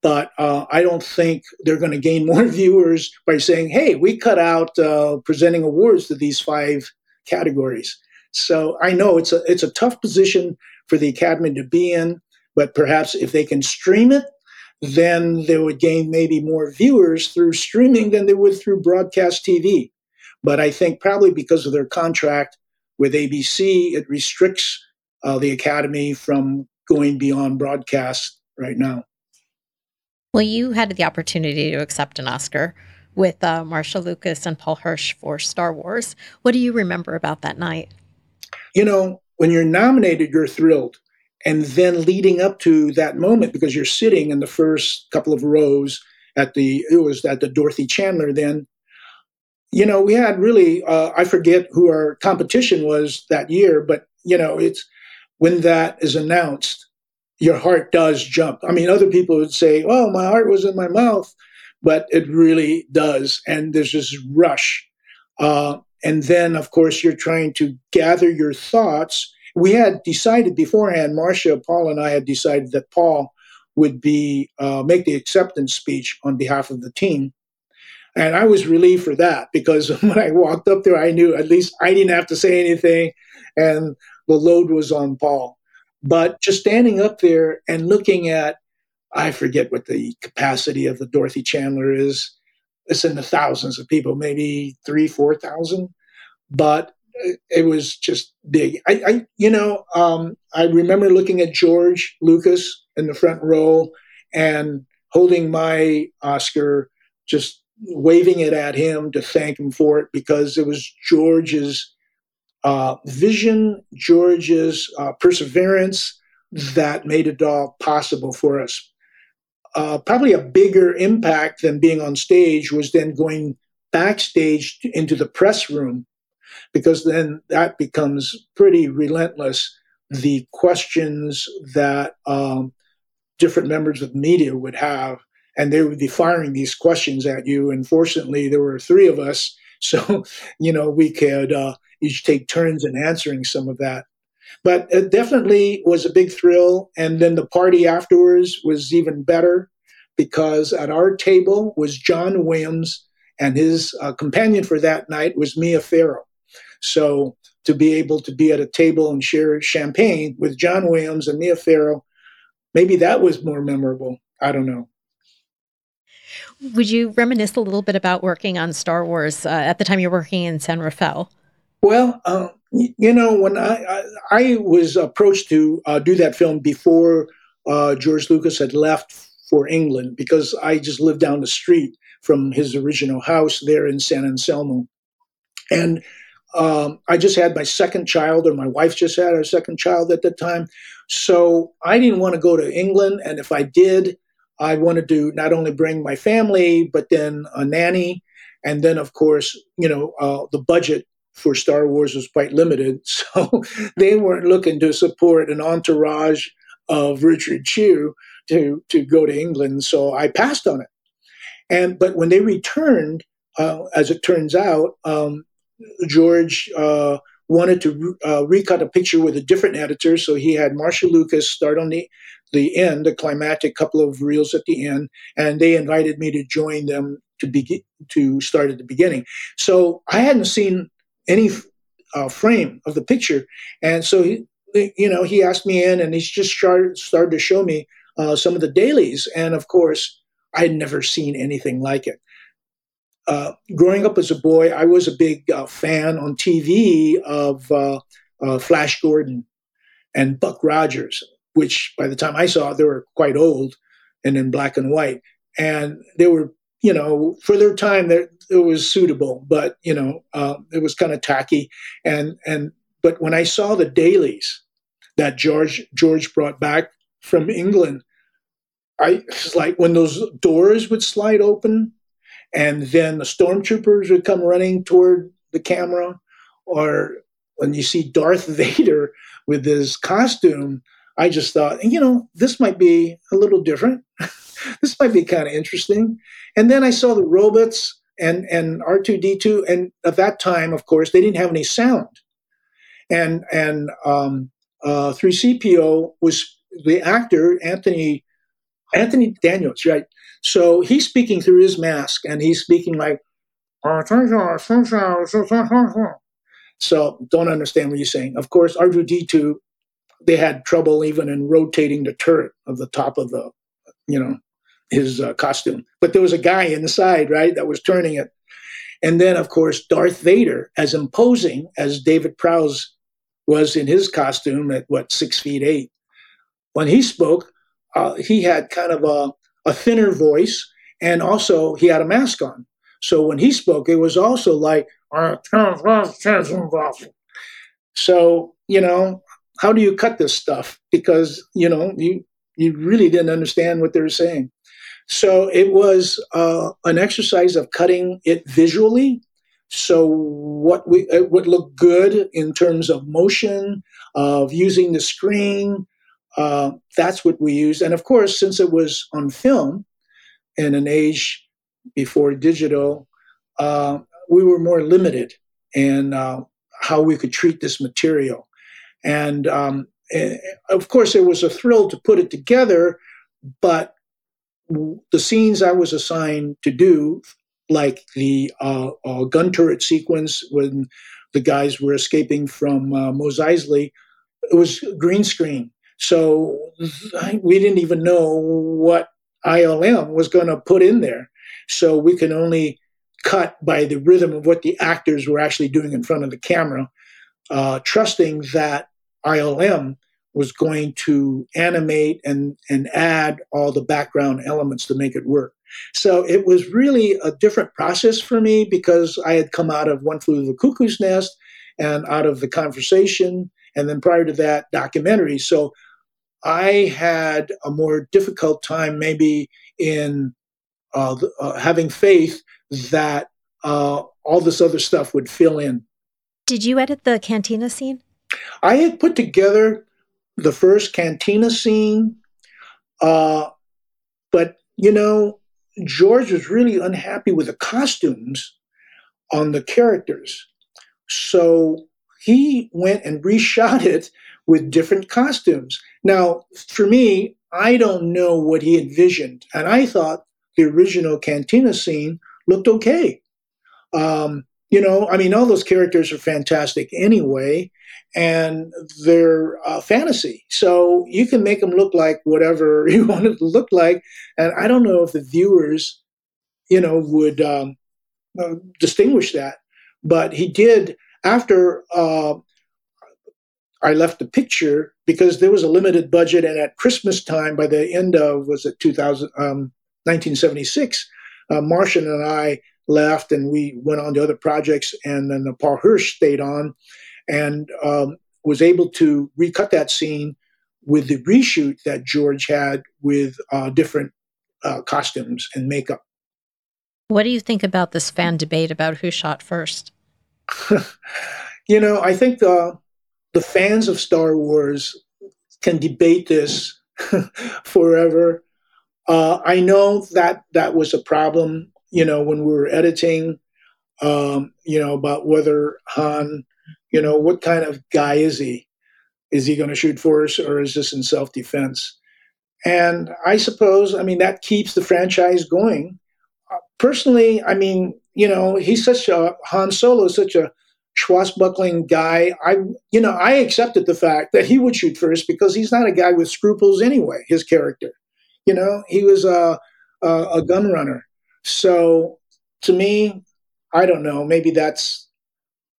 but uh, I don't think they're going to gain more viewers by saying, "Hey, we cut out uh, presenting awards to these five categories." So I know it's a it's a tough position for the academy to be in, but perhaps if they can stream it, then they would gain maybe more viewers through streaming than they would through broadcast TV. But I think probably because of their contract with ABC, it restricts uh, the academy from going beyond broadcast right now. Well, you had the opportunity to accept an Oscar with uh, Marcia Lucas and Paul Hirsch for Star Wars. What do you remember about that night? You know, when you're nominated, you're thrilled. And then leading up to that moment, because you're sitting in the first couple of rows at the, it was at the Dorothy Chandler then. You know, we had really, uh, I forget who our competition was that year, but, you know, it's when that is announced, your heart does jump. I mean, other people would say, oh, my heart was in my mouth, but it really does. And there's this rush. Uh, and then, of course, you're trying to gather your thoughts. We had decided beforehand, Marcia, Paul, and I had decided that Paul would be uh, make the acceptance speech on behalf of the team. And I was relieved for that because when I walked up there, I knew at least I didn't have to say anything, and the load was on Paul. But just standing up there and looking at, I forget what the capacity of the Dorothy Chandler is, it's in the thousands of people, maybe three, four thousand. But it was just big. I, I you know, um, I remember looking at George Lucas in the front row and holding my Oscar, just waving it at him to thank him for it because it was George's uh, vision, George's uh, perseverance that made it all possible for us uh, probably a bigger impact than being on stage was then going backstage into the press room, because then that becomes pretty relentless. The questions that um, different members of the media would have, and they would be firing these questions at you. And fortunately, there were three of us, so you know we could uh, each take turns in answering some of that. But it definitely was a big thrill. And then the party afterwards was even better because at our table was John Williams, and his uh, companion for that night was Mia Farrow. So to be able to be at a table and share champagne with John Williams and Mia Farrow, maybe that was more memorable. I don't know. Would you reminisce a little bit about working on Star Wars uh, at the time you're working in San Rafael? Well, uh, you know, when I, I, I was approached to uh, do that film before uh, George Lucas had left for England because I just lived down the street from his original house there in San Anselmo. And um, I just had my second child, or my wife just had her second child at the time. So I didn't want to go to England. And if I did, I wanted to not only bring my family, but then a nanny. And then, of course, you know, uh, the budget for Star Wars was quite limited. So they weren't looking to support an entourage of Richard Chew to, to go to England. So I passed on it. And but when they returned, uh, as it turns out, um, George uh, wanted to uh, recut a picture with a different editor. So he had Marcia Lucas start on the the end, the climactic couple of reels at the end, and they invited me to join them to begin to start at the beginning. So I hadn't seen any uh, frame of the picture, and so he, you know he asked me in, and he's just started started to show me uh, some of the dailies, and of course I had never seen anything like it. Uh, growing up as a boy, I was a big uh, fan on TV of uh, uh, Flash Gordon and Buck Rogers, which by the time I saw it, they were quite old and in black and white. And they were, you know, for their time, it was suitable, but you know, uh, it was kind of tacky. And and but when I saw the dailies that George George brought back from England, I was like when those doors would slide open, and then the stormtroopers would come running toward the camera, or when you see Darth Vader with his costume, I just thought, you know, this might be a little different. this might be kind of interesting. And then I saw the robots and and R2D2, and at that time, of course, they didn't have any sound. And and um, uh, 3CPO was the actor Anthony Anthony Daniels, right? So he's speaking through his mask, and he's speaking like. So don't understand what you're saying. Of course, R2D2 they had trouble even in rotating the turret of the top of the, you know, his uh, costume. But there was a guy inside, right, that was turning it. And then, of course, Darth Vader, as imposing as David Prowse was in his costume at what six feet eight, when he spoke, uh, he had kind of a, a thinner voice, and also he had a mask on. So when he spoke, it was also like, so you know, how do you cut this stuff? Because you know you you really didn't understand what they were saying. So it was uh, an exercise of cutting it visually. So what we it would look good in terms of motion, of using the screen. Uh, that's what we used, and of course, since it was on film, in an age before digital, uh, we were more limited in uh, how we could treat this material. And um, eh, of course, it was a thrill to put it together, but the scenes I was assigned to do, like the uh, uh, gun turret sequence when the guys were escaping from uh, Mos Eisley, it was green screen. So we didn't even know what ILM was going to put in there. So we can only cut by the rhythm of what the actors were actually doing in front of the camera, uh, trusting that ILM was going to animate and, and add all the background elements to make it work. So it was really a different process for me because I had come out of One Flew to the Cuckoo's Nest and out of the conversation, and then prior to that, documentary. So I had a more difficult time maybe in uh, uh, having faith that uh, all this other stuff would fill in. Did you edit the cantina scene? I had put together the first cantina scene, uh, but you know, George was really unhappy with the costumes on the characters. So he went and reshot it with different costumes. Now, for me, I don't know what he envisioned. And I thought the original cantina scene looked okay. Um, you know, I mean, all those characters are fantastic anyway and they're uh, fantasy. So you can make them look like whatever you want it to look like. And I don't know if the viewers, you know, would um, uh, distinguish that. But he did after uh, I left the picture because there was a limited budget, and at Christmas time, by the end of was it 2000, um, 1976, uh, Marcia and I left, and we went on to other projects, and then the Paul Hirsch stayed on and um, was able to recut that scene with the reshoot that George had with uh, different uh, costumes and makeup. What do you think about this fan debate about who shot first? you know, I think the the fans of Star Wars can debate this forever. Uh, I know that that was a problem, you know, when we were editing, um, you know, about whether Han you know, what kind of guy is he? Is he going to shoot for us or is this in self defense? And I suppose, I mean, that keeps the franchise going. personally, I mean, you know, he's such a Han Solo, such a swashbuckling guy. I, you know, I accepted the fact that he would shoot first because he's not a guy with scruples anyway. His character, you know, he was a a, a gun runner. So to me, I don't know. Maybe that's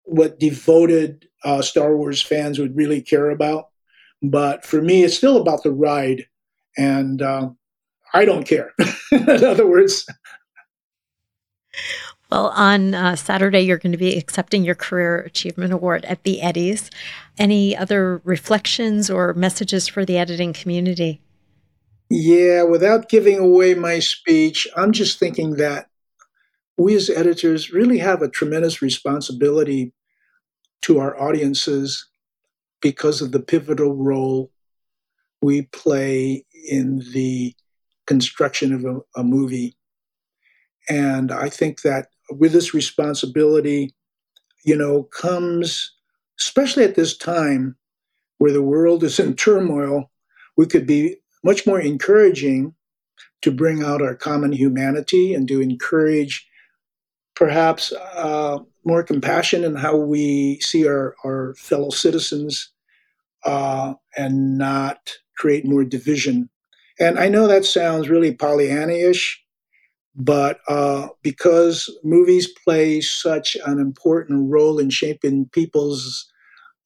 what devoted uh, Star Wars fans would really care about. But for me, it's still about the ride, and uh, I don't care. In other words. Well, on uh, Saturday, you're going to be accepting your Career Achievement Award at the Eddies. Any other reflections or messages for the editing community? Yeah, without giving away my speech, I'm just thinking that we as editors really have a tremendous responsibility to our audiences because of the pivotal role we play in the construction of a, a movie. And I think that with this responsibility, you know, comes, especially at this time where the world is in turmoil, we could be much more encouraging to bring out our common humanity and to encourage perhaps uh, more compassion in how we see our, our fellow citizens uh, and not create more division. And I know that sounds really Pollyanna-ish, but uh, because movies play such an important role in shaping people's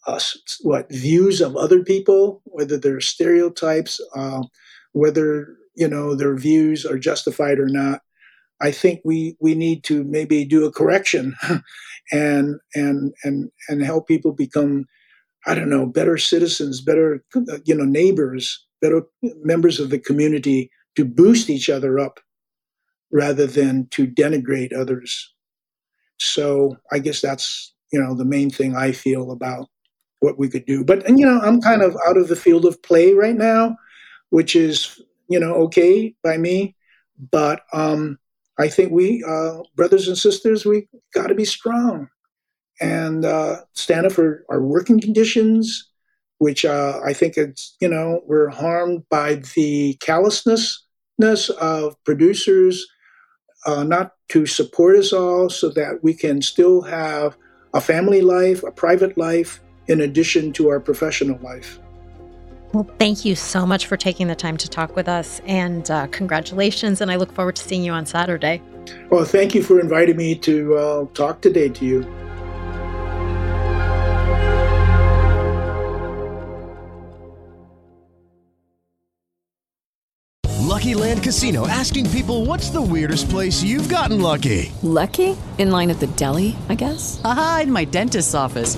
uh, what views of other people, whether they're stereotypes, uh, whether you know their views are justified or not. I think we we need to maybe do a correction, and and and and help people become, I don't know, better citizens, better you know neighbors, better members of the community to boost each other up rather than to denigrate others. So I guess that's you know the main thing I feel about what we could do. But and, you know I'm kind of out of the field of play right now, which is you know okay by me. But um, I think we uh, brothers and sisters we got to be strong and uh, stand up for our working conditions, which uh, I think it's you know we're harmed by the callousness of producers uh, not to support us all so that we can still have a family life, a private life, in addition to our professional life. Well, thank you so much for taking the time to talk with us, and uh, congratulations. And I look forward to seeing you on Saturday. Well, thank you for inviting me to uh, talk today to you. Lucky Land Casino asking people what's the weirdest place you've gotten lucky? Lucky? In line at the deli, I guess? Aha, in my dentist's office.